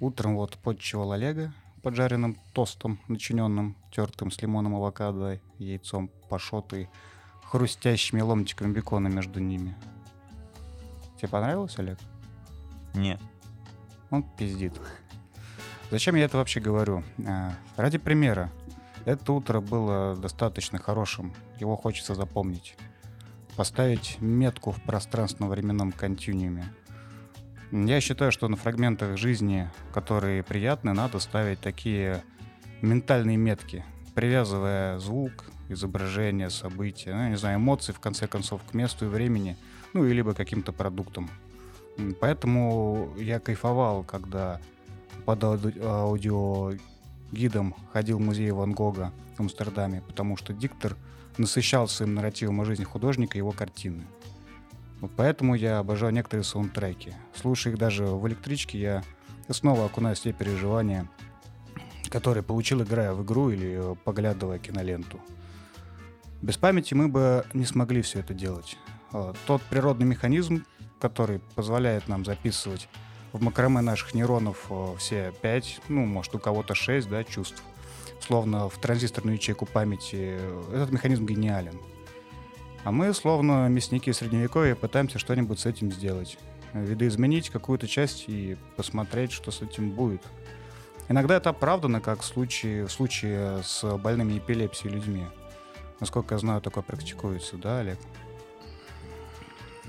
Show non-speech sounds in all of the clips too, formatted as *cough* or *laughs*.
Утром вот подчевал Олега поджаренным тостом, начиненным тертым с лимоном, авокадо, яйцом, пашотой, хрустящими ломтиками бекона между ними. Тебе понравилось, Олег? Нет. Он пиздит. Зачем я это вообще говорю? А, ради примера. Это утро было достаточно хорошим. Его хочется запомнить. Поставить метку в пространственно-временном континууме. Я считаю, что на фрагментах жизни, которые приятны, надо ставить такие ментальные метки, привязывая звук, изображение, события, ну, не знаю, эмоции, в конце концов, к месту и времени, ну, и либо каким-то продуктам. Поэтому я кайфовал, когда под аудиогидом ходил в музей Ван Гога в Амстердаме, потому что диктор насыщал своим нарративом о жизни художника его картины. Вот поэтому я обожаю некоторые саундтреки. Слушая их даже в электричке, я снова окунаюсь в те переживания, которые получил, играя в игру или поглядывая киноленту. Без памяти мы бы не смогли все это делать. А, тот природный механизм, который позволяет нам записывать в макраме наших нейронов а, все пять, ну, может, у кого-то шесть, да, чувств, словно в транзисторную ячейку памяти, этот механизм гениален. А мы, словно мясники средневековья, пытаемся что-нибудь с этим сделать. Видоизменить какую-то часть и посмотреть, что с этим будет. Иногда это оправдано, как в случае, в случае с больными эпилепсией людьми. Насколько я знаю, такое практикуется, да, Олег?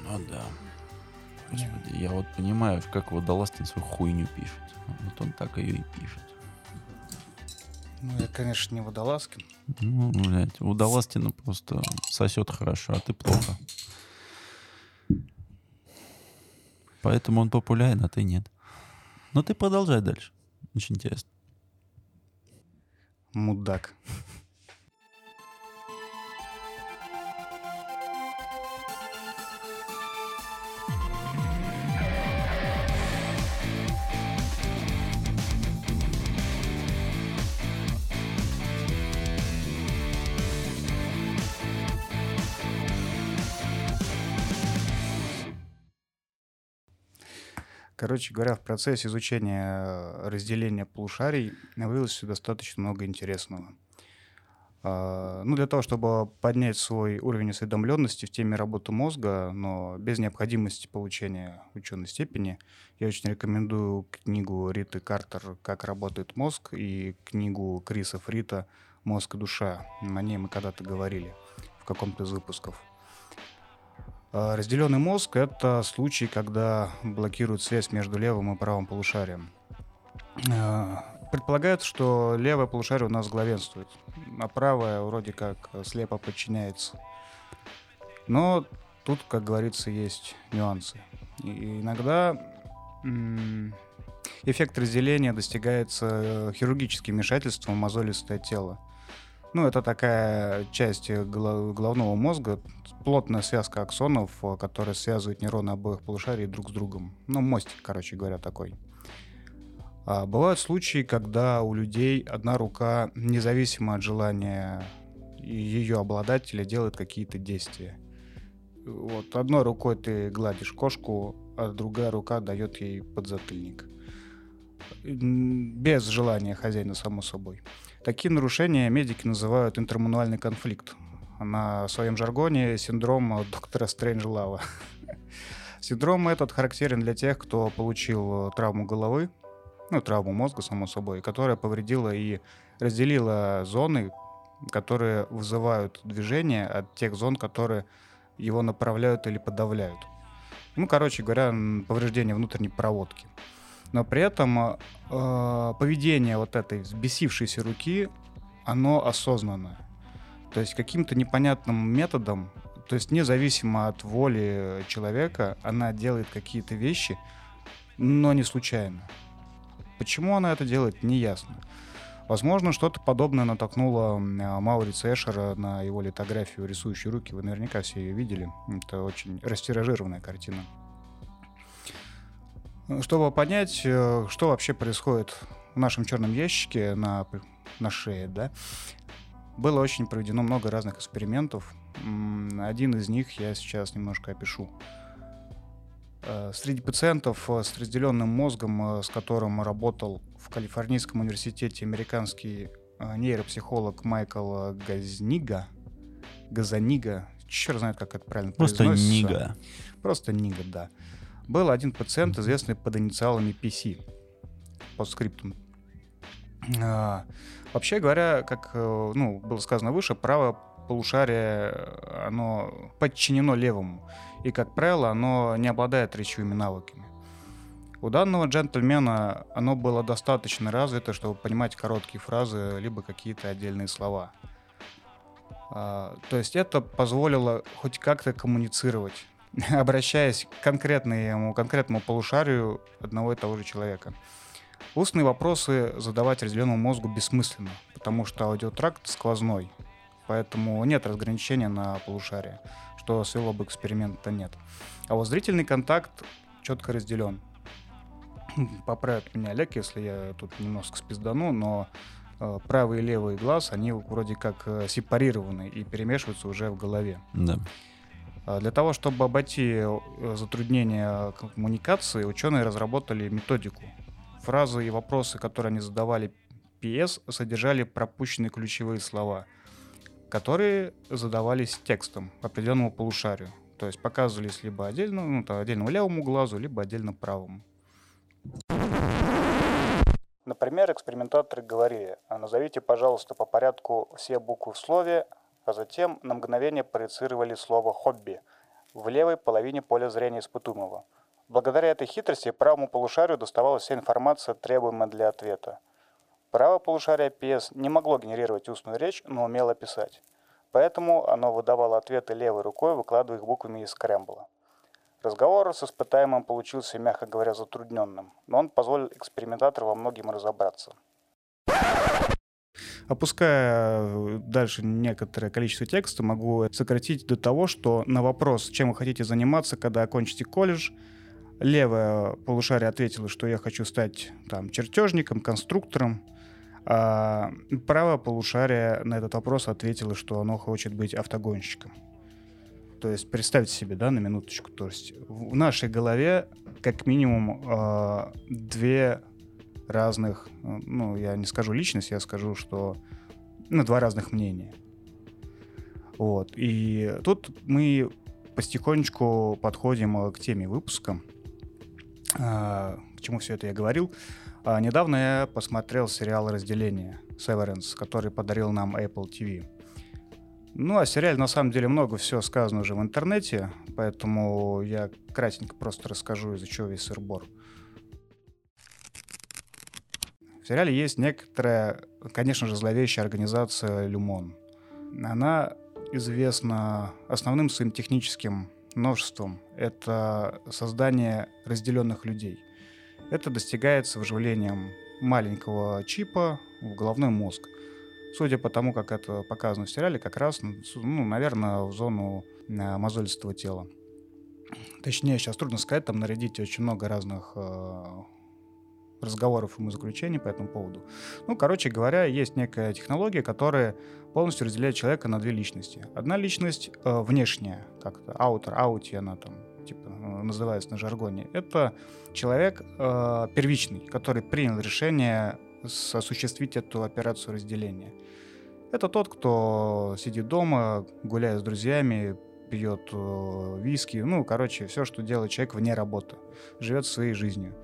Ну да. Господи, я вот понимаю, как Водолазкин свою хуйню пишет. Вот он так ее и пишет. Ну, я, конечно, не Водолазкин. Ну, блядь, Водолазкина просто сосет хорошо, а ты плохо. Поэтому он популярен, а ты нет. Но ты продолжай дальше. Очень интересно. Мудак. Короче говоря, в процессе изучения э, разделения полушарий выявилось достаточно много интересного. А, ну, для того, чтобы поднять свой уровень осведомленности в теме работы мозга, но без необходимости получения ученой степени, я очень рекомендую книгу Риты Картер «Как работает мозг» и книгу Криса Фрита «Мозг и душа». О ней мы когда-то говорили в каком-то из выпусков. А, разделенный мозг — это случай, когда блокируют связь между левым и правым полушарием. А, предполагается, что левое полушарие у нас главенствует, а правое вроде как слепо подчиняется. Но тут, как говорится, есть нюансы. И иногда эффект разделения достигается э, хирургическим вмешательством в мозолистое тело. Ну, это такая часть головного мозга, плотная связка аксонов, э, которая связывает нейроны обоих полушарий друг с другом. Ну, мостик, короче говоря, такой. А бывают случаи, когда у людей одна рука, независимо от желания ее обладателя, делает какие-то действия. Вот одной рукой ты гладишь кошку, а другая рука дает ей подзатыльник. Без желания хозяина, само собой. Такие нарушения медики называют интермануальный конфликт. На своем жаргоне синдром доктора Стрэнджлава. *laughs* Синдром этот характерен для тех, кто получил травму головы, ну, травму мозга, само собой, которая повредила и разделила зоны, которые вызывают движение от тех зон, которые его направляют или подавляют. Ну, короче говоря, повреждение внутренней проводки но при этом э, поведение вот этой взбесившейся руки, оно осознанное. То есть каким-то непонятным методом, то есть независимо от воли человека, она делает какие-то вещи, но не случайно. Почему она это делает, не ясно. Возможно, что-то подобное натолкнуло Маурица Эшера на его литографию «Рисующие руки». Вы наверняка все ее видели. Это очень растиражированная картина. Чтобы понять, э, что вообще происходит в нашем черном ящике на, на шее, да, было очень проведено много разных экспериментов. Один из них я сейчас немножко опишу. Э, среди пациентов э, с разделенным мозгом, с которым работал в Калифорнийском университете американский нейропсихолог Майкл Газнига, Газанига, черт знает, как это правильно Просто Нига. Просто Нига, да. Был один пациент, известный под инициалами PC, по скрипту. А, вообще говоря, как ну, было сказано выше, право полушарие, оно подчинено левому и, как правило, оно не обладает речевыми навыками. У данного джентльмена оно было достаточно развито, чтобы понимать короткие фразы, либо какие-то отдельные слова. А, то есть это позволило хоть как-то коммуницировать, *laughs* обращаясь к конкретному, конкретному полушарию одного и того же человека. Устные вопросы задавать разделенному мозгу бессмысленно, потому что аудиотракт сквозной, поэтому нет разграничения на полушарие что своего бы эксперимента нет. А вот зрительный контакт четко разделен. *clears throat* Поправят меня Олег, если я тут немножко спиздану, но э, правый и левый глаз, они вроде как э, сепарированы и перемешиваются уже в голове. Да. А для того, чтобы обойти э, затруднения коммуникации, ученые разработали методику. Фразы и вопросы, которые они задавали PS, содержали пропущенные ключевые слова – которые задавались текстом определенному полушарию. То есть показывались либо отдельно, ну, то отдельному левому глазу, либо отдельно правому. Например, экспериментаторы говорили, «А назовите, пожалуйста, по порядку все буквы в слове, а затем на мгновение проецировали слово «хобби» в левой половине поля зрения испытуемого. Благодаря этой хитрости правому полушарию доставалась вся информация, требуемая для ответа – Правое полушарие PS не могло генерировать устную речь, но умело писать. Поэтому оно выдавало ответы левой рукой, выкладывая их буквами из скрэмбла. Разговор с испытаемым получился, мягко говоря, затрудненным, но он позволил экспериментатору во многим разобраться. Опуская э, дальше некоторое количество текста, могу сократить до того, что на вопрос, чем вы хотите заниматься, когда окончите колледж, левое полушарие ответило, что я хочу стать там чертежником, конструктором, а правое полушарие на этот вопрос ответило, что оно хочет быть автогонщиком. То есть представьте себе, да, на минуточку, то есть в нашей голове как минимум э, две разных, ну, я не скажу личность, я скажу, что, ну, два разных мнения. Вот. И тут мы потихонечку подходим к теме выпуска. Э, к чему все это я говорил? А, недавно я посмотрел сериал «Разделение» Severance, который подарил нам Apple TV. Ну, о сериале на самом деле много всего сказано уже в интернете, поэтому я кратенько просто расскажу, из-за чего весь сырбор. В сериале есть некоторая, конечно же, зловещая организация «Люмон». Она известна основным своим техническим новшеством. Это создание разделенных людей – это достигается вживлением маленького чипа в головной мозг. Судя по тому, как это показано в сериале, как раз, ну, наверное, в зону э, мозолистого тела. Точнее, сейчас трудно сказать, там нарядить очень много разных э, разговоров и заключений по этому поводу. Ну, короче говоря, есть некая технология, которая полностью разделяет человека на две личности. Одна личность э, внешняя, как-то аутер, аути она там типа э, называется на жаргоне, это человек э, первичный, который принял решение осуществить эту операцию разделения. Это тот, кто сидит дома, гуляет с друзьями, пьет э, виски, ну, короче, все, что делает человек вне работы, живет своей жизнью.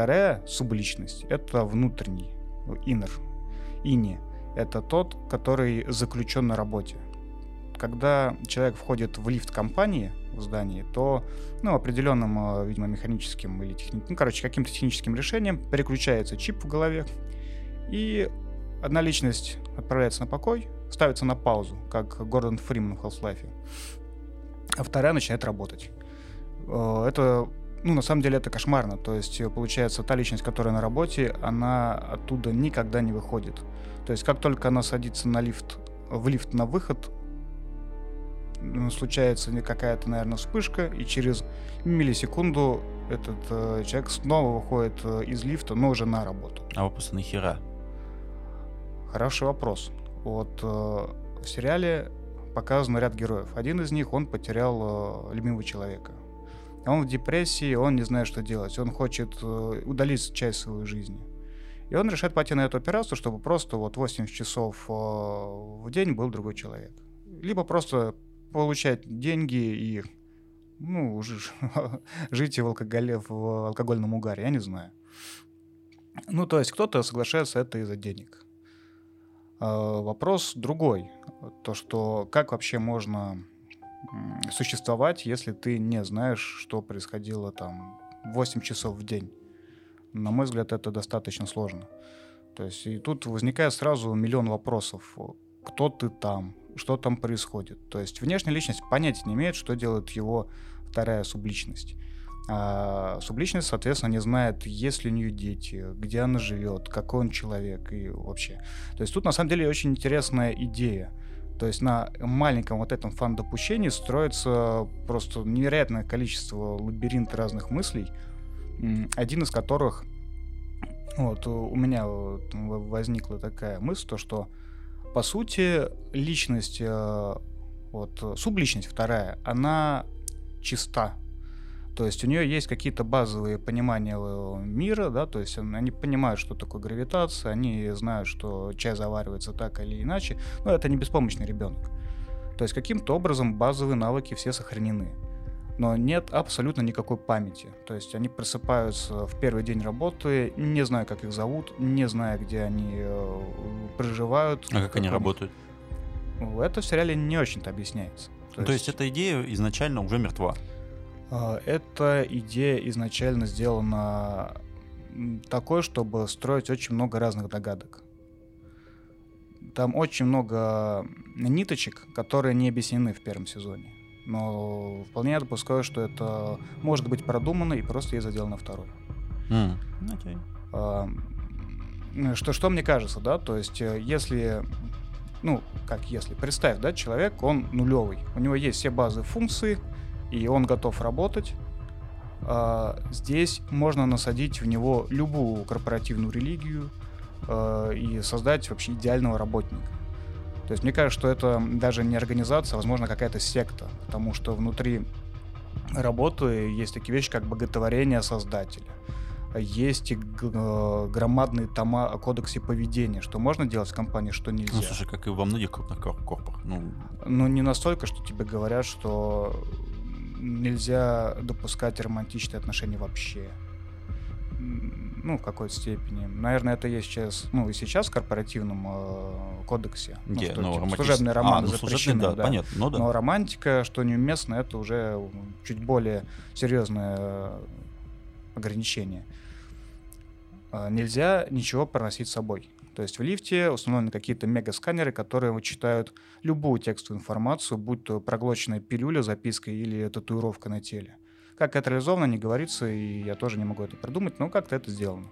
Вторая субличность — это внутренний, inner, ини. Это тот, который заключен на работе. Когда человек входит в лифт компании, в здании, то ну, определенным, э, видимо, механическим или техни... ну, короче, каким-то техническим решением переключается чип в голове, и одна личность отправляется на покой, ставится на паузу, как Гордон Фриман в Half-Life, а вторая начинает работать. Э, это, ну, на самом деле, это кошмарно. То есть, получается, та личность, которая на работе, она оттуда никогда не выходит. То есть, как только она садится на лифт, в лифт на выход, случается какая-то, наверное, вспышка, и через миллисекунду этот э, человек снова выходит э, из лифта, но уже на работу. А вопрос нахера? Хороший вопрос. Вот э, в сериале показан ряд героев. Один из них, он потерял э, любимого человека. Он в депрессии, он не знает, что делать. Он хочет э, удалить часть своей жизни. И он решает пойти на эту операцию, чтобы просто вот 80 часов э, в день был другой человек. Либо просто получать деньги и ну, *laughs* жить в, алкоголе, в алкогольном угаре, я не знаю. Ну, то есть кто-то соглашается это из-за денег. А, вопрос другой. То, что как вообще можно существовать, если ты не знаешь, что происходило там 8 часов в день. На мой взгляд, это достаточно сложно. То есть и тут возникает сразу миллион вопросов. Кто ты там? Что там происходит? То есть внешняя личность понятия не имеет, что делает его вторая субличность. А субличность, соответственно, не знает, есть ли у нее дети, где она живет, какой он человек и вообще. То есть тут на самом деле очень интересная идея. То есть на маленьком вот этом фан-допущении строится просто невероятное количество лабиринт разных мыслей, один из которых вот у меня возникла такая мысль, то что по сути личность, э, вот субличность вторая, она чиста. То есть у нее есть какие-то базовые понимания мира, да, то есть они понимают, что такое гравитация, они знают, что чай заваривается так или иначе, но это не беспомощный ребенок. То есть каким-то образом базовые навыки все сохранены. Но нет абсолютно никакой памяти. То есть они просыпаются в первый день работы, не зная, как их зовут, не зная, где они э, проживают. А как они работают? Это в сериале не очень-то объясняется. То, То есть... есть эта идея изначально уже мертва? А, эта идея изначально сделана такой, чтобы строить очень много разных догадок. Там очень много ниточек, которые не объяснены в первом сезоне. Но вполне я допускаю, что это может быть продумано и просто есть задел на второй. Mm. Okay. А, что, что мне кажется, да, то есть э, если ну, как если, представь, да, человек, он нулевый, у него есть все базы функции, и он готов работать. А, здесь можно насадить в него любую корпоративную религию а, и создать вообще идеального работника. То есть мне кажется, что это даже не организация, а, возможно, какая-то секта, потому что внутри работы есть такие вещи, как боготворение создателя есть громадные тома о кодексе поведения, что можно делать в компании, что нельзя. Ну, слушай, как и во многих крупных корпах. Ну, ну не настолько, что тебе говорят, что нельзя допускать романтичные отношения вообще. Ну, в какой-то степени. Наверное, это есть сейчас, ну, и сейчас в корпоративном э, кодексе. Где? Ну, типа, служебный роман а, ну, запрещены, да, да. Понятно, ну, да. Но романтика, что неуместно, это уже чуть более серьезное э, ограничение. А, нельзя ничего проносить с собой. То есть в лифте установлены какие-то мегасканеры, которые вычитают любую текстовую информацию, будь то проглоченная пилюля, записка или татуировка на теле. Как это реализовано, не говорится, и я тоже не могу это придумать, но как-то это сделано.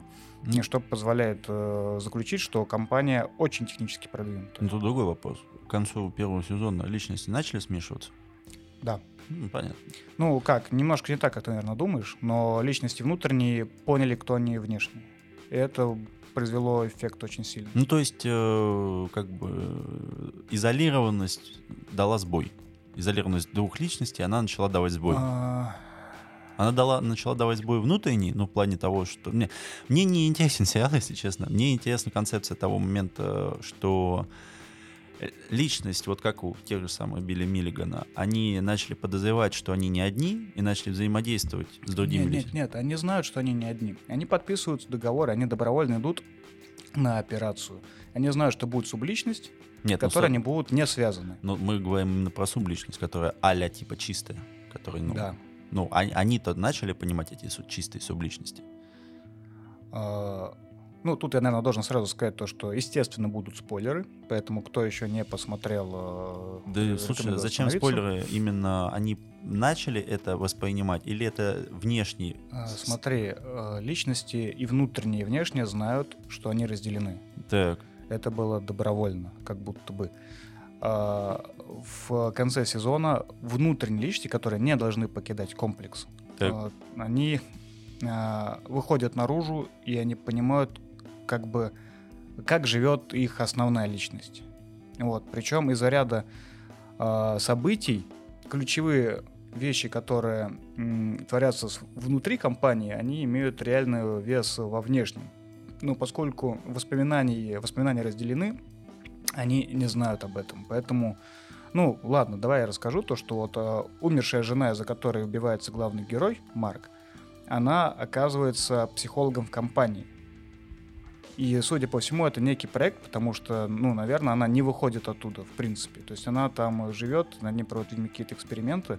Mm. Что позволяет э, заключить, что компания очень технически продвинута. Ну, тут другой вопрос. К концу первого сезона личности начали смешиваться? Да. Ну, понятно. Ну, как, немножко не так, как ты, наверное, думаешь, но личности внутренние поняли, кто они внешние. И это произвело эффект очень сильный. Ну, то есть, э, как бы, изолированность дала сбой. Изолированность двух личностей, она начала давать сбой. А... Она дала, начала давать сбой внутренний, ну, в плане того, что... Мне, мне не интересен сериал, если честно. Мне интересна концепция того момента, что личность, вот как у тех же самых Билли Миллигана, они начали подозревать, что они не одни, и начали взаимодействовать с другими нет, людьми. Нет, нет, они знают, что они не одни. Они подписывают договоры, они добровольно идут на операцию. Они знают, что будет субличность, нет, ну, которые ну, они будут не связаны. Но мы говорим именно про субличность, которая а типа чистая. Которая, ну, да. ну, они, они-то начали понимать эти чистые субличности. А, ну, тут я, наверное, должен сразу сказать то, что, естественно, будут спойлеры, поэтому кто еще не посмотрел... Э, да, слушай, зачем спойлеры? Именно они начали это воспринимать или это внешние? А, смотри, э, личности и внутренние, и внешние знают, что они разделены. Так. Это было добровольно, как будто бы. В конце сезона внутренние личности, которые не должны покидать комплекс, так. Э, они выходят наружу, и они понимают, как бы как живет их основная личность. Вот. Причем из-за ряда э, событий ключевые вещи, которые м, творятся внутри компании, они имеют реальный вес во внешнем. Но поскольку воспоминания, воспоминания разделены, они не знают об этом. Поэтому, ну, ладно, давай я расскажу то, что вот э, умершая жена, за которой убивается главный герой, Марк, она оказывается психологом в компании. И, судя по всему, это некий проект, потому что, ну, наверное, она не выходит оттуда, в принципе. То есть она там живет, на ней проводят какие-то эксперименты.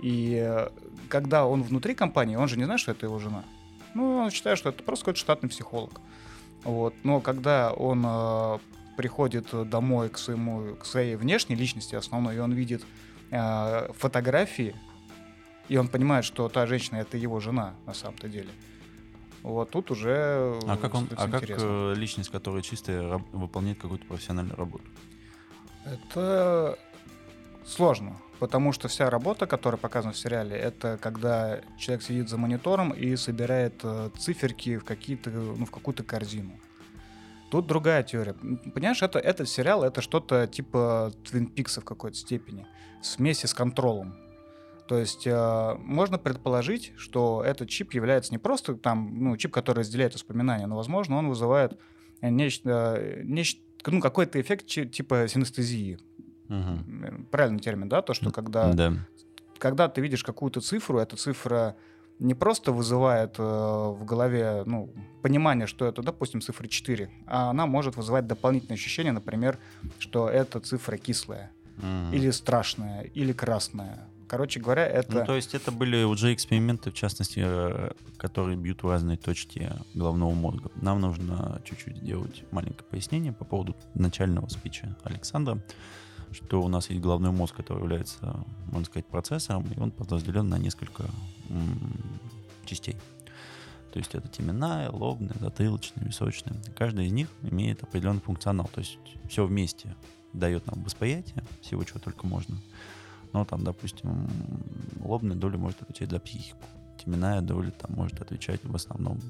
И э, когда он внутри компании, он же не знает, что это его жена. Ну, он считает, что это просто какой-то штатный психолог. Вот. Но когда он э, приходит домой к, своему, к своей внешней личности основной, и он видит э, фотографии, и он понимает, что та женщина это его жена на самом-то деле. Вот тут уже. А как он, а как э, личность, которая чистая, выполняет какую-то профессиональную работу? Это сложно, потому что вся работа, которая показана в сериале, это когда человек сидит за монитором и собирает э, циферки в какие-то, ну, в какую-то корзину. Тут другая теория. Понимаешь, это, этот сериал это что-то типа Твин Пикса в какой-то степени. Смеси с контролем. То есть э, можно предположить, что этот чип является не просто там, ну, чип, который разделяет воспоминания, но, возможно, он вызывает нечто, э, нечто ну, какой-то эффект типа синестезии. Угу. Правильный термин, да? То, что когда, да. когда ты видишь какую-то цифру, эта цифра не просто вызывает э, в голове ну, понимание, что это, допустим, цифра 4, а она может вызывать дополнительные ощущения, например, что эта цифра кислая, mm. или страшная, или красная. Короче говоря, это... Ну, то есть это были уже эксперименты, в частности, э, которые бьют в разные точки головного мозга. Нам нужно чуть-чуть сделать маленькое пояснение по поводу начального спича Александра, что у нас есть головной мозг, который является, можно сказать, процессором, и он подразделен на несколько частей. То есть это теменная, лобная, затылочная, височная. Каждая из них имеет определенный функционал. То есть все вместе дает нам восприятие всего, чего только можно. Но там, допустим, лобная доля может отвечать за психику. Теменная доля там может отвечать в основном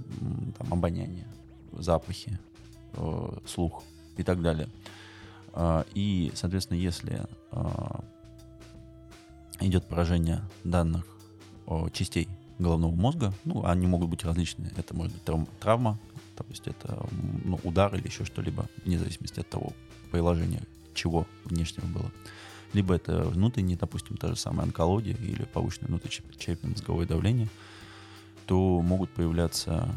там, обоняние, запахи, э, слух и так далее. Э, и, соответственно, если э, идет поражение данных э, частей головного мозга, ну, они могут быть различные. Это может быть трав- травма, то есть это ну, удар или еще что-либо, вне зависимости от того приложения, чего внешнего было либо это внутренние, допустим, та же самая онкология или повышенное внутричерепно-мозговое давление, то могут появляться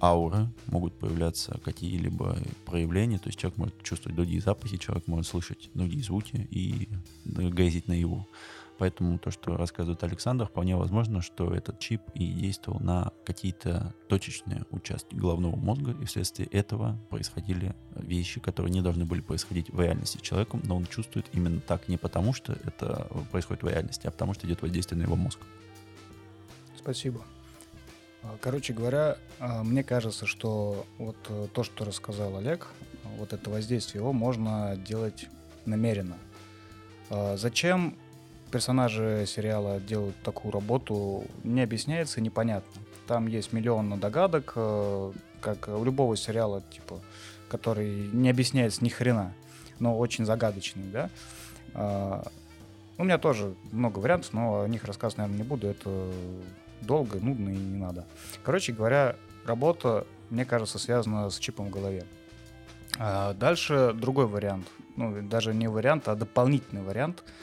ауры, могут появляться какие-либо проявления, то есть человек может чувствовать другие запахи, человек может слышать другие звуки и грезить на его. Поэтому то, что рассказывает Александр, вполне возможно, что этот чип и действовал на какие-то точечные участки головного мозга, и вследствие этого происходили вещи, которые не должны были происходить в реальности с человеком, но он чувствует именно так не потому, что это происходит в реальности, а потому что идет воздействие на его мозг. Спасибо. А, короче говоря, а, мне кажется, что вот э, то, что рассказал Олег, вот это воздействие, его можно делать намеренно. А, зачем персонажи сериала делают такую работу, не объясняется непонятно. Там есть миллион догадок, э, как у любого сериала, типа, который не объясняется ни хрена, но очень загадочный, да. А, у меня тоже много вариантов, но о них рассказывать, наверное, не буду. Это долго, нудно и не надо. Короче говоря, работа, мне кажется, связана с чипом в голове. А дальше другой вариант. Ну, даже не вариант, а дополнительный вариант –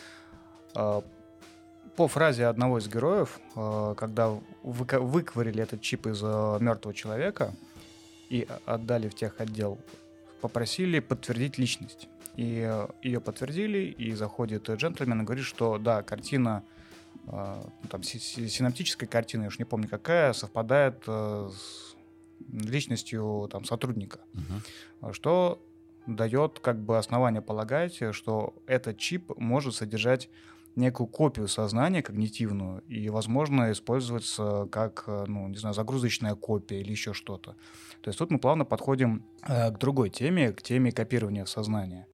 по фразе одного из героев, а, когда выковырили этот чип из а, мертвого человека и отдали в тех отдел, попросили подтвердить личность. И ее подтвердили, и заходит джентльмен и говорит, что да, картина, там, синаптическая картина, я уж не помню какая, совпадает с личностью там, сотрудника. Uh-huh. Что дает как бы основание полагать, что этот чип может содержать некую копию сознания когнитивную и, возможно, использоваться как, э, ну, не знаю, загрузочная копия или еще что-то. То есть тут мы плавно подходим э, к другой теме, к теме копирования сознания.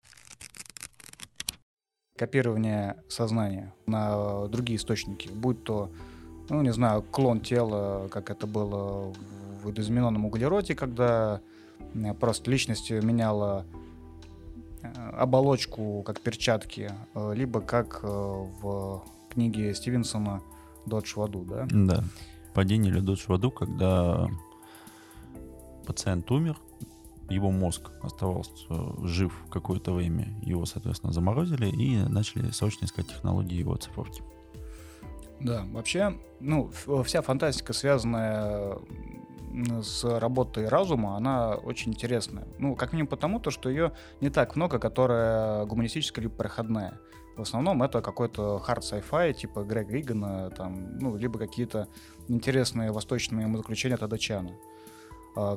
Копирование сознания на другие источники, будь то, ну, не знаю, клон тела, как это было в видоизмененном углероде, когда э, просто личность меняла Э, оболочку как перчатки, э, либо как э, в книги Стивенсона «Додж в аду», да? Да. «Падение или Додж в аду», когда пациент умер, его мозг оставался жив какое-то время, его, соответственно, заморозили и начали срочно искать технологии его оцифровки. Да, вообще, ну, вся фантастика, связанная с работой разума, она очень интересная. Ну, как минимум потому, то, что ее не так много, которая гуманистическая либо проходная. В основном это какой-то hard sci-fi, типа Грега Игана, там, ну, либо какие-то интересные восточные заключения Тадачана.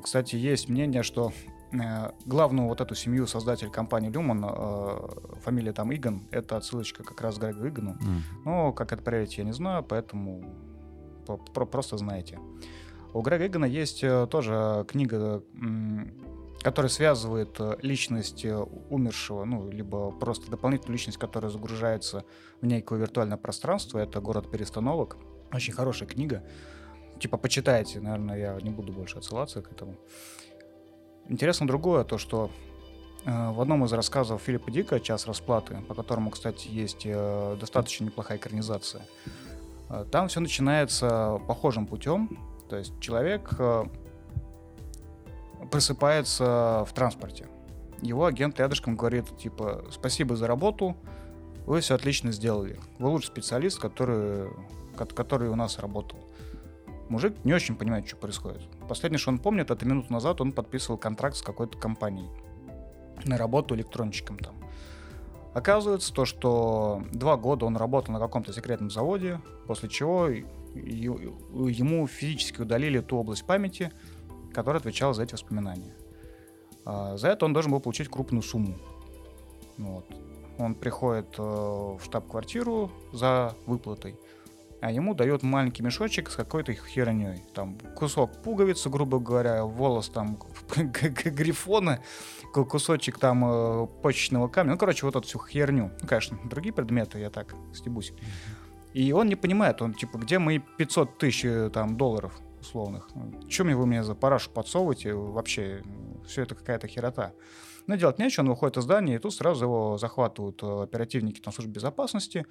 Кстати, есть мнение, что э, главную вот эту семью создатель компании Люман, э, фамилия там Иган, это отсылочка как раз к Грегу Игану. Mm. Но как это проверить, я не знаю, поэтому просто знаете. У Грега Игана есть э, тоже книга, которая связывает личность умершего, ну, либо просто дополнительную личность, которая загружается в некое виртуальное пространство. Это «Город перестановок». Очень хорошая книга типа, почитайте, наверное, я не буду больше отсылаться к этому. Интересно другое, то, что э, в одном из рассказов Филиппа Дика «Час расплаты», по которому, кстати, есть э, достаточно неплохая экранизация, э, там все начинается похожим путем, то есть человек э, просыпается в транспорте. Его агент рядышком говорит, типа, спасибо за работу, вы все отлично сделали. Вы лучший специалист, который, который у нас работал мужик не очень понимает, что происходит. Последнее, что он помнит, это минуту назад он подписывал контракт с какой-то компанией на работу электронщиком там. Оказывается то, что два года он работал на каком-то секретном заводе, после чего ему физически удалили ту область памяти, которая отвечала за эти воспоминания. А за это он должен был получить крупную сумму. Вот. Он приходит э, в штаб-квартиру за выплатой – а ему дает маленький мешочек с какой-то херней. Там кусок пуговицы, грубо говоря, волос там *laughs* грифона, кусочек там э, почечного камня. Ну, короче, вот эту всю херню. Ну, конечно, другие предметы, я так стебусь. И он не понимает, он типа, где мои 500 тысяч э, там долларов условных? Чем вы мне за парашу подсовываете? Вообще, все это какая-то херота. Но делать нечего, он выходит из здания, и тут сразу его захватывают э, оперативники там, службы безопасности,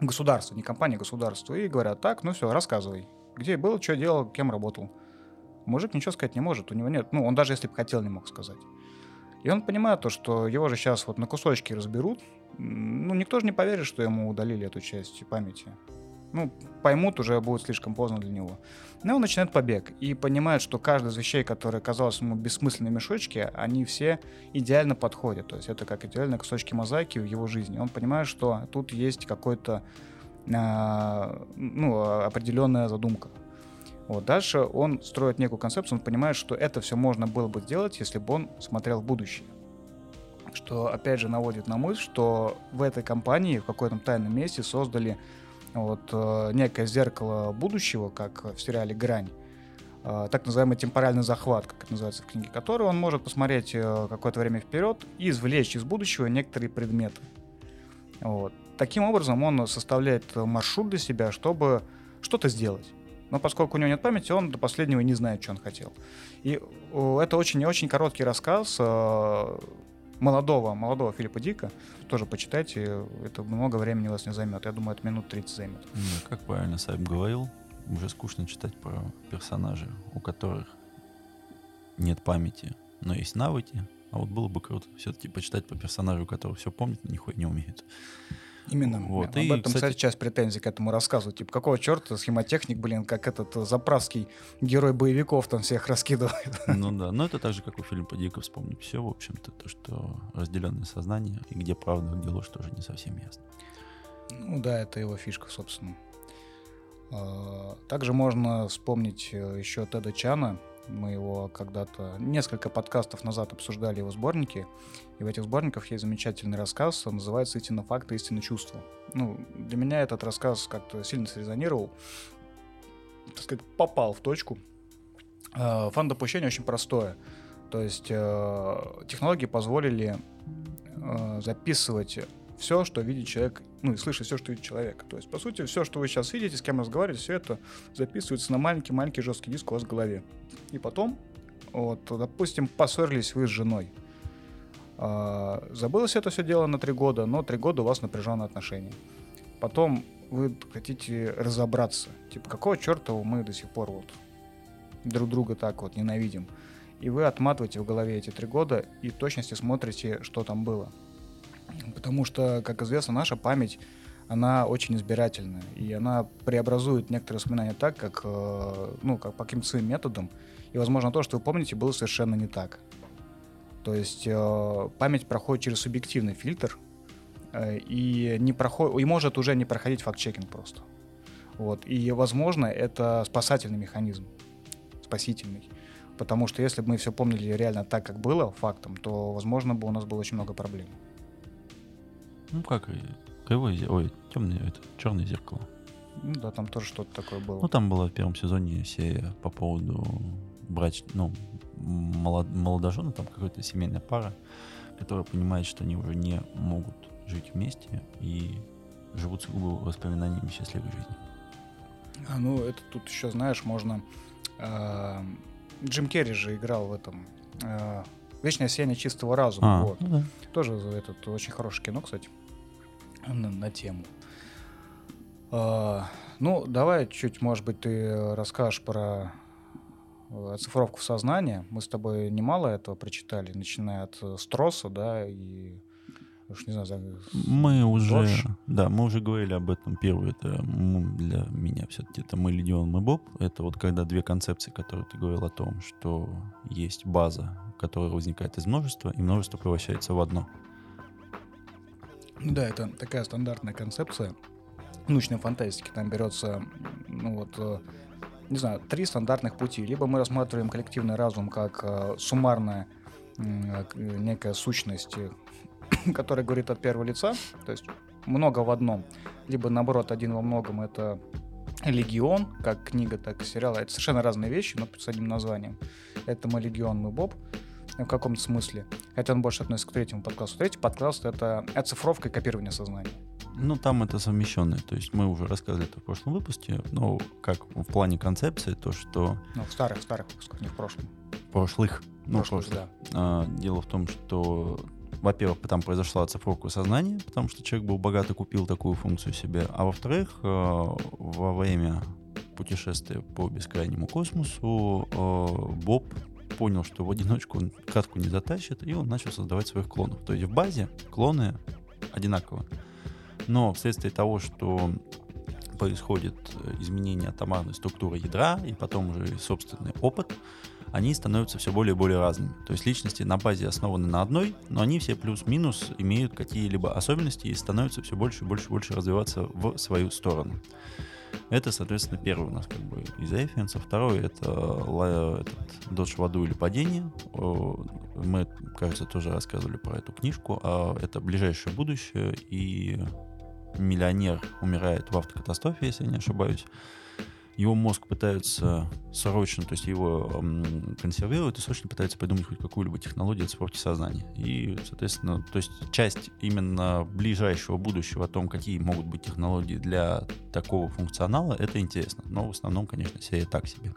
государство, не компания, государство, и говорят, так, ну все, рассказывай, где был, что делал, кем работал. Мужик ничего сказать не может, у него нет, ну, он даже если бы хотел, не мог сказать. И он понимает то, что его же сейчас вот на кусочки разберут, ну, никто же не поверит, что ему удалили эту часть памяти ну, поймут, уже будет слишком поздно для него. Но он начинает побег и понимает, что каждая из вещей, которая казалась ему бессмысленной мешочки, они все идеально подходят. То есть это как идеальные кусочки мозаики в его жизни. Он понимает, что тут есть какой-то э, ну, определенная задумка. Вот. Дальше он строит некую концепцию, он понимает, что это все можно было бы сделать, если бы он смотрел в будущее. Что, опять же, наводит на мысль, что в этой компании в каком-то тайном месте создали вот э, некое зеркало будущего, как в сериале «Грань», э, так называемый темпоральный захват, как это называется в книге, который он может посмотреть э, какое-то время вперед и извлечь из будущего некоторые предметы. Вот. Таким образом, он составляет маршрут для себя, чтобы что-то сделать. Но поскольку у него нет памяти, он до последнего не знает, что он хотел. И это очень-очень короткий рассказ, молодого, молодого Филиппа Дика. Тоже почитайте, это много времени у вас не займет. Я думаю, это минут 30 займет. Ну, как правильно Сайб говорил, уже скучно читать про персонажей, у которых нет памяти, но есть навыки. А вот было бы круто все-таки почитать по персонажу, который все помнит, но нихуя не умеет. Именно. Вот. Об и, этом, кстати, кстати, часть претензий к этому рассказу. Типа, какого черта схемотехник, блин, как этот заправский герой боевиков там всех *laughs* раскидывает. Ну да, но это так же, как у фильма по Дико вспомнить все, в общем-то, то, что разделенное сознание, и где правда, где ложь, тоже не совсем ясно. Ну да, это его фишка, собственно. А, также можно вспомнить э, еще Теда Чана, мы его когда-то, несколько подкастов назад обсуждали его сборники, и в этих сборниках есть замечательный рассказ, он называется «Истина факта, истина чувства». Ну, для меня этот рассказ как-то сильно срезонировал, так сказать, попал в точку. А, фан допущения очень простое. То есть э, технологии позволили э, записывать все, что видит человек, ну и слышит все, что видит человек. То есть, по сути, все, что вы сейчас видите, с кем разговариваете, все это записывается на маленький-маленький жесткий диск у вас в голове. И потом, вот, допустим, поссорились вы с женой. А, забылось это все дело на три года, но три года у вас напряженные отношения. Потом вы хотите разобраться. Типа, какого черта мы до сих пор вот друг друга так вот ненавидим. И вы отматываете в голове эти три года и в точности смотрите, что там было. Потому что, как известно, наша память, она очень избирательная. И она преобразует некоторые воспоминания так, как, э, ну, как по каким-то своим методам. И, возможно, то, что вы помните, было совершенно не так. То есть э, память проходит через субъективный фильтр, Э, и, не проход... и может уже не проходить факт-чекинг просто. Вот. И, возможно, это спасательный механизм, спасительный. Потому что если бы мы все помнили реально так, как было, фактом, то, возможно, бы у нас было очень много проблем. Ну, как кривое, ой, темное, это, черное зеркало. Ну да, там тоже что-то такое было. Ну, там была в первом сезоне серия по поводу брач, ну, молод, молодожена, там какая-то семейная пара, которая понимает, что они уже не могут жить вместе и живут сугубо воспоминаниями счастливой жизни. А, ну, это тут еще, знаешь, можно... Э, Джим Керри же играл в этом... Э, «Вечное сияние чистого разума». А, вот. ну да. Тоже этот очень хорошее кино, кстати, на, на тему. Э, ну, давай чуть, может быть, ты расскажешь про оцифровку сознания. Мы с тобой немало этого прочитали, начиная от Строса, да, и уж не знаю, за... Мы уже, Дольше. да, мы уже говорили об этом. Первый это для меня все-таки это мы Легион, мы Боб. Это вот когда две концепции, которые ты говорил о том, что есть база, которая возникает из множества, и множество превращается в одно. Да, это такая стандартная концепция научной фантастики. Там берется, ну вот, э, не знаю, три стандартных пути. Либо мы рассматриваем коллективный разум как э, суммарная э, некая сущность, *coughs* который говорит от первого лица, то есть много в одном, либо наоборот один во многом это Легион, как книга, так и сериал. Это совершенно разные вещи, но с одним названием. Это мы Легион, мы Боб в каком-то смысле. Хотя он больше относится к третьему подкасту. Третий подкаст — это оцифровка и копирование сознания. Ну, там это совмещенное. То есть мы уже рассказывали это в прошлом выпуске. Но как в плане концепции, то, что... Ну, в старых, в старых выпусках, не в прошлом. Прошлых. Ну, прошлых, прошлых. да. А, дело в том, что во-первых, там произошла оцифровка сознания, потому что человек был богат и купил такую функцию себе. А во-вторых, э, во время путешествия по бескрайнему космосу э, Боб понял, что в одиночку он катку не затащит, и он начал создавать своих клонов. То есть в базе клоны одинаково. Но вследствие того, что происходит изменение атомарной структуры ядра и потом уже собственный опыт, они становятся все более и более разными. То есть личности на базе основаны на одной, но они все плюс-минус имеют какие-либо особенности и становятся все больше и больше и больше развиваться в свою сторону. Это, соответственно, первый у нас как бы из референса. Второй это этот, дождь в аду или падение. Мы, кажется, тоже рассказывали про эту книжку. А это ближайшее будущее, и миллионер умирает в автокатастрофе, если я не ошибаюсь его мозг пытаются срочно, то есть его консервируют и срочно пытаются придумать хоть какую-либо технологию оцифровки сознания. И, соответственно, то есть часть именно ближайшего будущего о том, какие могут быть технологии для такого функционала, это интересно. Но в основном, конечно, серия так себе.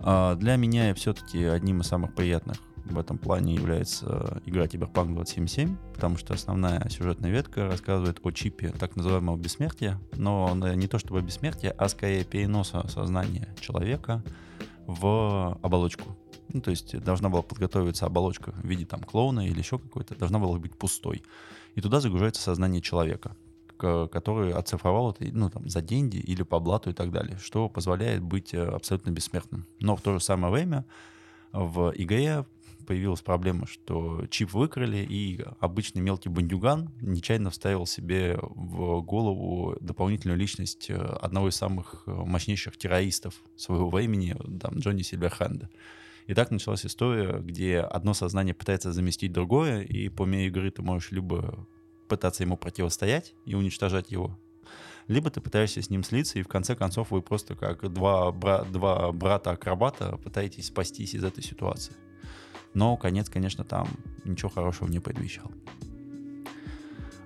А для меня все-таки одним из самых приятных в этом плане является игра Cyberpunk 2077, потому что основная сюжетная ветка рассказывает о чипе так называемого бессмертия, но не то чтобы бессмертия, а скорее переноса сознания человека в оболочку. Ну, то есть должна была подготовиться оболочка в виде там клоуна или еще какой-то, должна была быть пустой. И туда загружается сознание человека который оцифровал это ну, там, за деньги или по блату и так далее, что позволяет быть э, абсолютно бессмертным. Но в то же самое время в игре появилась проблема, что чип выкрали, и обычный мелкий бандюган нечаянно вставил себе в голову дополнительную личность э, одного из самых э, мощнейших террористов своего времени, там, Джонни Сильверхенда. И так началась история, где одно сознание пытается заместить другое, и по мере игры ты можешь либо пытаться ему противостоять и уничтожать его, либо ты пытаешься с ним слиться, и в конце концов вы просто как два, бра- два брата-акробата пытаетесь спастись из этой ситуации. Но конец, конечно, там ничего хорошего не предвещал.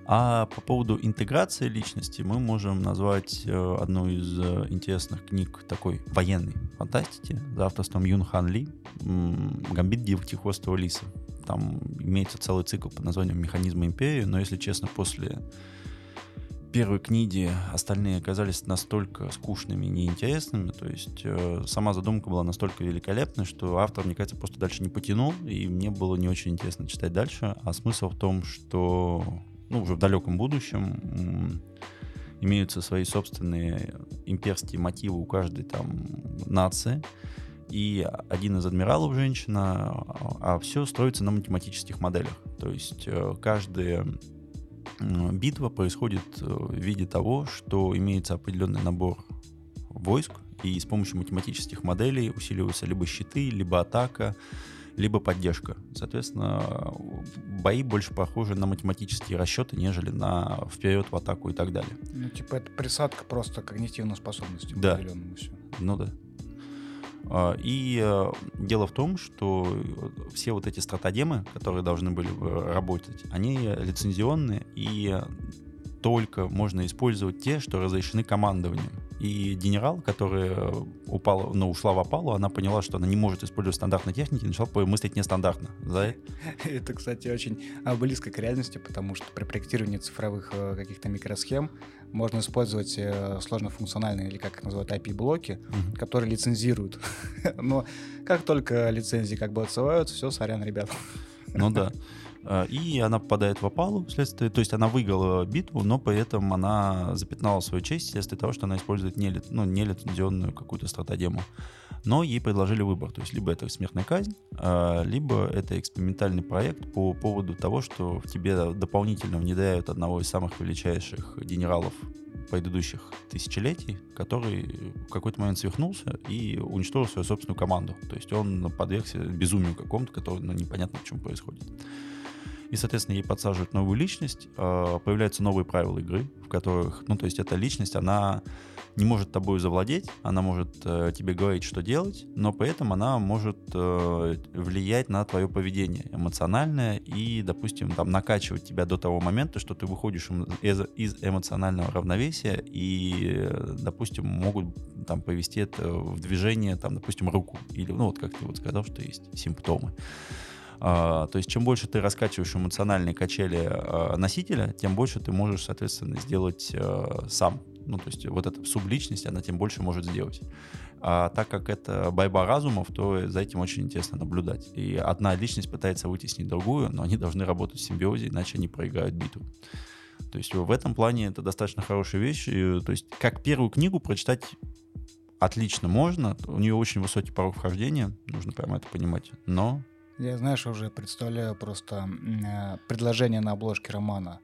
А по поводу интеграции личности мы можем назвать э, одну из э, интересных книг такой военной фантастики за авторством Юн Хан Ли «Гамбит девятихвостого лиса». Там имеется целый цикл под названием «Механизмы империи», но, если честно, после первой книги остальные оказались настолько скучными и неинтересными, то есть э, сама задумка была настолько великолепной, что автор, мне кажется, просто дальше не потянул, и мне было не очень интересно читать дальше. А смысл в том, что ну, уже в далеком будущем имеются свои собственные имперские мотивы у каждой там нации, и один из адмиралов женщина, а, а все строится на математических моделях. То есть э, каждая битва происходит э, в виде того, что имеется определенный набор войск, и с помощью математических моделей усиливаются либо щиты, либо атака, либо поддержка. Соответственно, бои больше похожи на математические расчеты, нежели на вперед в атаку и так далее. Ну, типа это присадка просто когнитивной способности да. Ну да. А, и э, дело в том, что все вот эти стратагемы, которые должны были работать, они лицензионные, и только можно использовать те, что разрешены командованием. И генерал, которая упала, ну, ушла в опалу, она поняла, что она не может использовать стандартные техники, и начала мыслить нестандартно. Да? *laughs* Это, кстати, очень а, близко к реальности, потому что при проектировании цифровых э, каких-то микросхем можно использовать э, сложнофункциональные, или как их называют, IP-блоки, mm-hmm. которые лицензируют. *laughs* Но как только лицензии как бы отсылаются, все, сорян, ребят. Ну да. *laughs* А, и она попадает в опалу вследствие, то есть она выиграла битву, но при этом она запятнала свою честь вследствие того, что она использует не, ну, нелицензионную какую-то стратагему. Но ей предложили выбор, то есть либо это смертная казнь, а, либо это экспериментальный проект по поводу того, что в тебе дополнительно внедряют одного из самых величайших генералов предыдущих тысячелетий, который в какой-то момент свихнулся и уничтожил свою собственную команду. То есть он подвергся безумию какому-то, который ну, непонятно, почему происходит и, соответственно, ей подсаживают новую личность, а, появляются новые правила игры, в которых, ну, то есть эта личность, она не может тобой завладеть, она может э, тебе говорить, что делать, но при этом она может э, влиять на твое поведение эмоциональное и, допустим, там, накачивать тебя до того момента, что ты выходишь из, из эмоционального равновесия и, допустим, могут там повести это в движение, там, допустим, руку или, ну, вот как ты вот сказал, что есть симптомы. А, то есть чем больше ты раскачиваешь эмоциональные качели а, носителя, тем больше ты можешь, соответственно, сделать а, сам. Ну, то есть вот эта субличность, она тем больше может сделать. А так как это борьба разумов, то за этим очень интересно наблюдать. И одна личность пытается вытеснить другую, но они должны работать в симбиозе, иначе они проиграют битву. То есть в этом плане это достаточно хорошая вещь. И, то есть как первую книгу прочитать отлично можно. У нее очень высокий порог вхождения, нужно прямо это понимать. Но я, знаешь, уже представляю просто э, предложение на обложке романа,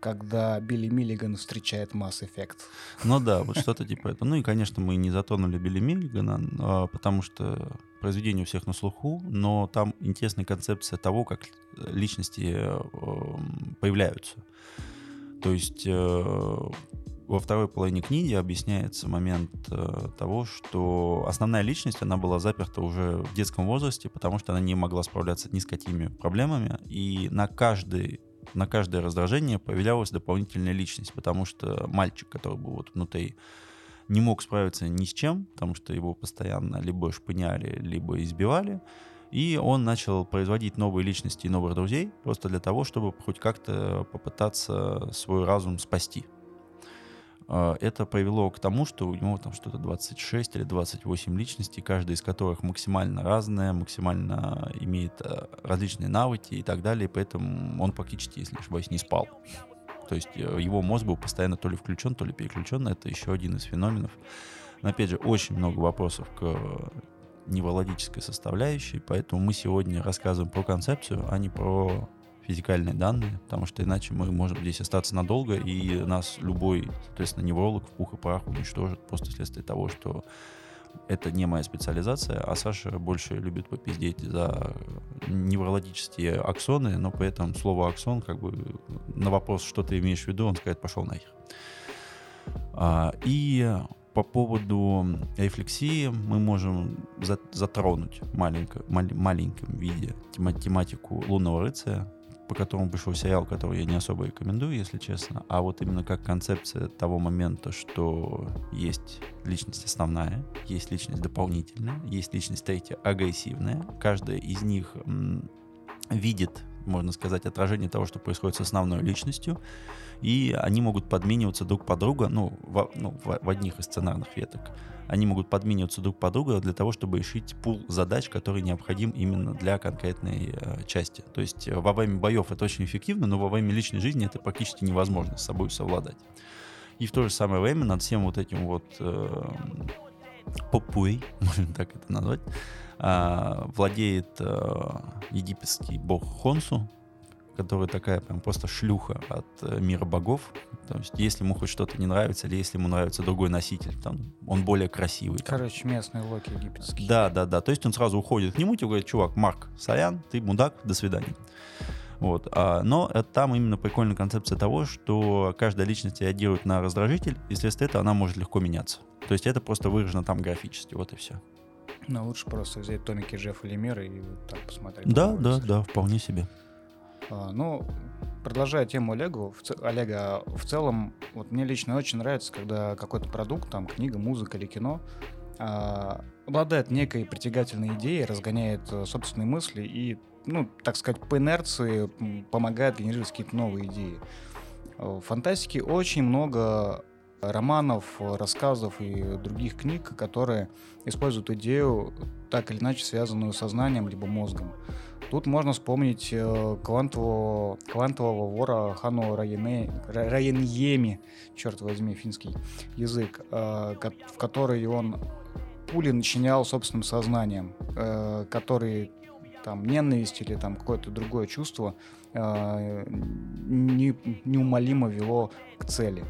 когда Билли Миллиган встречает Mass Effect. Ну да, вот что-то типа этого. Ну и, конечно, мы не затонули Билли Миллигана, а, потому что произведение у всех на слуху, но там интересная концепция того, как личности э, появляются. То есть э, во второй половине книги объясняется момент э, того, что основная личность, она была заперта уже в детском возрасте, потому что она не могла справляться ни с какими проблемами, и на каждый на каждое раздражение появлялась дополнительная личность, потому что мальчик, который был вот внутри, не мог справиться ни с чем, потому что его постоянно либо шпыняли, либо избивали, и он начал производить новые личности и новых друзей просто для того, чтобы хоть как-то попытаться свой разум спасти. А, это привело к тому, что у него там что-то 26 или 28 личностей, каждая из которых максимально разная, максимально имеет а, различные навыки и так далее, поэтому он практически, если не ошибаюсь, не спал. То есть э, его мозг был постоянно то ли включен, то ли переключен, это еще один из феноменов. Но опять же, очень много вопросов к неврологической составляющей, поэтому мы сегодня рассказываем про концепцию, а не про физикальные данные, потому что иначе мы можем здесь остаться надолго, и нас любой, соответственно, невролог в пух и прах уничтожит просто вследствие того, что это не моя специализация, а Саша больше любит попиздеть за неврологические аксоны, но при этом слово аксон, как бы на вопрос, что ты имеешь в виду, он скажет, пошел нахер. А, и по поводу рефлексии мы можем затронуть маленько, маленьком виде тематику лунного рыцаря, по которому пришел сериал, который я не особо рекомендую, если честно, а вот именно как концепция того момента, что есть личность основная, есть личность дополнительная, есть личность третья агрессивная, каждая из них м, видит можно сказать, отражение того, что происходит с основной личностью, и они могут подмениваться друг под друга, ну, в, ну, в, в одних из сценарных веток. Они могут подмениваться друг под друга для того, чтобы решить пул задач, который необходим именно для конкретной э, части. То есть э, во время боев это очень эффективно, но во время личной жизни это практически невозможно с собой совладать. И в то же самое время над всем вот этим вот э, попуэй, *laughs* можно так это назвать, э, владеет э, египетский бог Хонсу, которая такая прям просто шлюха от э, мира богов. То есть, если ему хоть что-то не нравится, или если ему нравится другой носитель, там, он более красивый. Там. Короче, местный Локи египетский. Да, да, да. То есть он сразу уходит к нему и говорит, чувак, Марк, сорян, ты мудак, до свидания. Вот. А, но там именно прикольная концепция того, что каждая личность реагирует на раздражитель, и вследствие этого она может легко меняться. То есть это просто выражено там графически, вот и все. Ну, лучше просто взять томики Джеффа Лемира и так посмотреть. Да, да, да, вполне себе. А, ну, продолжая тему Олегу, в, ц... Олега, в целом, вот мне лично очень нравится, когда какой-то продукт, там, книга, музыка или кино, а, обладает некой притягательной идеей, разгоняет э, собственные мысли и, ну, так сказать, по инерции помогает генерировать какие-то новые идеи. В фантастике очень много романов, рассказов и других книг, которые используют идею, так или иначе связанную сознанием либо мозгом. Тут можно вспомнить э, квантового, квантового вора Хану Райене, Райеньеми, черт возьми, финский язык, э, в который он пули начинял собственным сознанием, э, который там ненависть или там какое-то другое чувство не, неумолимо вело к цели.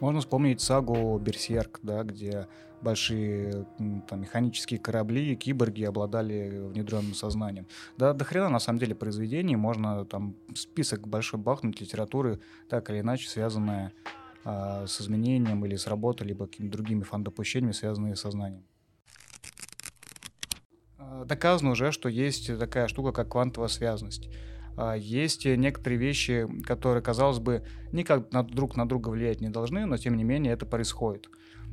Можно вспомнить сагу Берсерк, да, где большие там, механические корабли, киборги обладали внедренным сознанием. Да, до хрена, на самом деле, произведений. Можно там список большой бахнуть литературы, так или иначе связанная а, с изменением или с работой, либо какими-то другими фан-допущениями, связанные с сознанием. А, доказано уже, что есть такая штука, как квантовая связанность. А, есть некоторые вещи, которые, казалось бы, никак друг на друга влиять не должны, но тем не менее это происходит.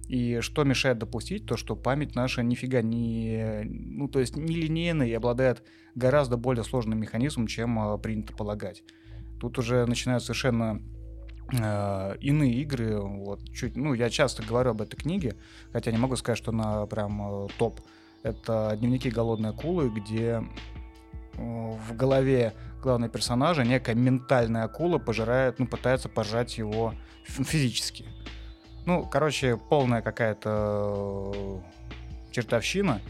И что мешает допустить, то что память наша нифига не, ну, то есть не линейная и обладает гораздо более сложным механизмом, чем э, принято полагать. Тут уже начинают совершенно э, иные игры. Вот, чуть, ну, я часто говорю об этой книге, хотя не могу сказать, что она прям топ. Это «Дневники голодной акулы», где в голове главного персонажа некая ментальная акула пожирает, ну, пытается пожрать его физически. Ну, короче, полная какая-то э, чертовщина.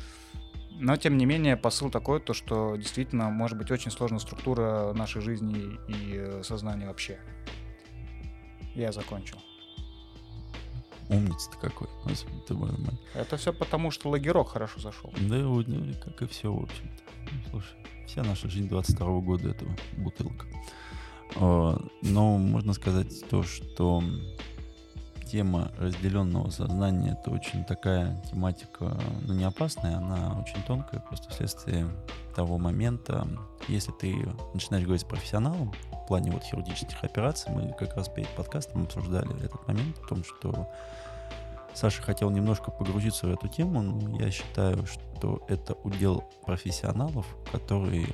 Но, тем не менее, посыл такой, то, что действительно может быть очень сложная структура нашей жизни и э, сознания вообще. Я закончил. Умница ты какой. Ты Это все потому, что лагерок хорошо зашел. Да, как и все, в общем-то. Слушай, Вся наша жизнь 22 года это бутылка. А, но можно сказать то, что тема разделенного сознания это очень такая тематика, ну не опасная, она очень тонкая, просто вследствие того момента, если ты начинаешь говорить с профессионалом, в плане вот хирургических операций, мы как раз перед подкастом обсуждали этот момент о том, что Саша хотел немножко погрузиться в эту тему, но я считаю, что это удел профессионалов, которые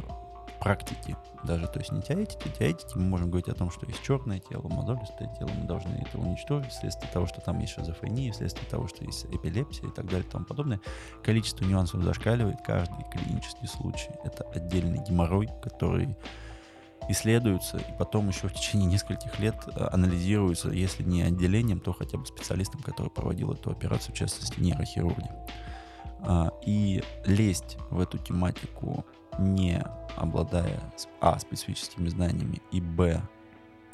практики даже, то есть не теоретики, теоретики мы можем говорить о том, что есть черное тело, мозолистое тело, мы должны это уничтожить вследствие того, что там есть шизофрения, вследствие того, что есть эпилепсия и так далее и тому подобное. Количество нюансов зашкаливает каждый клинический случай. Это отдельный геморрой, который исследуются и потом еще в течение нескольких лет э, анализируются, если не отделением, то хотя бы специалистом, который проводил эту операцию, в частности нейрохирурги. А, и лезть в эту тематику, не обладая а. специфическими знаниями и б.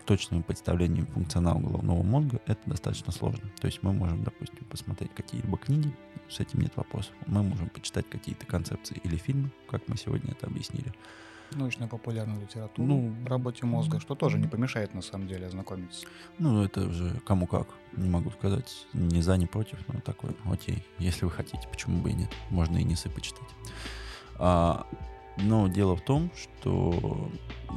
точным представлением функционала головного мозга, это достаточно сложно. То есть мы можем, допустим, посмотреть какие-либо книги, с этим нет вопросов. Мы можем почитать какие-то концепции или фильмы, как мы сегодня это объяснили научно-популярную литературу ну, работе мозга, что тоже не помешает на самом деле ознакомиться. Ну, это уже кому как, не могу сказать, не за, не против, но такой, окей, если вы хотите, почему бы и нет, можно и не почитать. А, но дело в том, что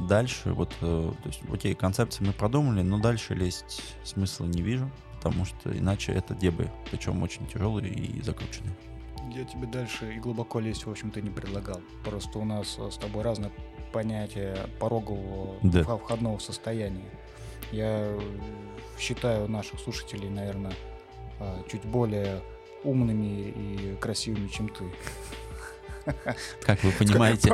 дальше, вот, э, то есть, окей, концепции мы продумали, но дальше лезть смысла не вижу, потому что иначе это дебы, причем очень тяжелые и закрученные. Я тебе дальше и глубоко лезть, в общем-то, не предлагал. Просто у нас с тобой разное понятия порогового Да. вх- входного состояния. Я считаю наших слушателей, наверное, а, чуть более умными и красивыми, чем ты. Как вы понимаете,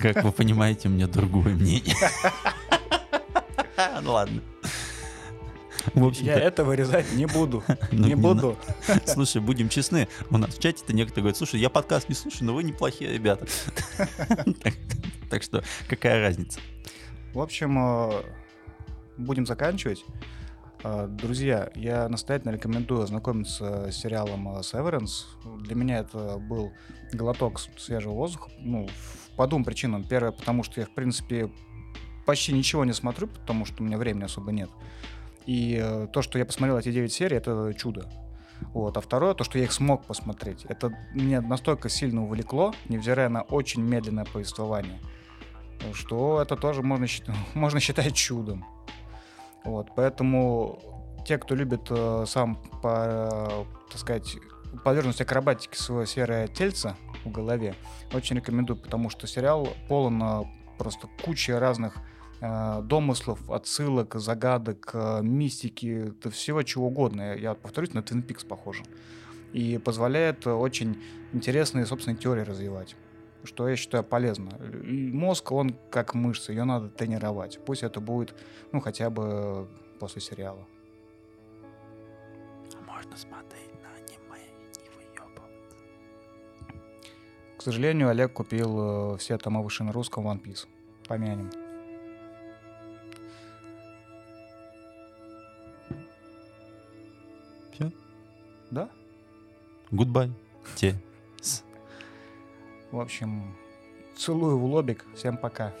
как вы понимаете, у меня другое мнение. *laughs* Ну ладно. Я это вырезать не буду. *laughs* Ну, Не не буду. *laughs* Слушай, будем честны, у нас в чате-то некоторые говорят, слушай, я подкаст не слушаю, но вы неплохие ребята. *laughs* Так- что какая разница? В общем, э, будем заканчивать. Э, Друзья, я настоятельно рекомендую ознакомиться с сериалом э, Severance. Для меня это был глоток свежего воздуха. Ну, по двум причинам. Первое, потому что я, в принципе, почти ничего не смотрю, потому что у меня времени особо нет. И э, то, что я посмотрел эти 9 серий, это чудо. Вот. А второе, то, что я их смог посмотреть. Это меня настолько сильно увлекло, невзирая на очень медленное повествование, что это тоже можно, счит- *laughs* можно считать чудом. Вот. Поэтому те, кто любит э, сам, по, э, так сказать, подверженность акробатике своего серое тельце в голове, очень рекомендую, потому что сериал полон э, просто кучей разных домыслов, отсылок, загадок, э, мистики, всего чего угодно. Я повторюсь, на Twin Peaks похоже. И позволяет э, очень интересные, собственно, теории развивать. Что я считаю полезно. Мозг, он как мышца, ее надо тренировать. Пусть это будет, ну, хотя бы после сериала. Можно смотреть на аниме и не. К сожалению, Олег купил э, все тома выше на русском One Piece. Помянем. Да? Гудбай. Те. В общем, целую в лобик. Всем пока.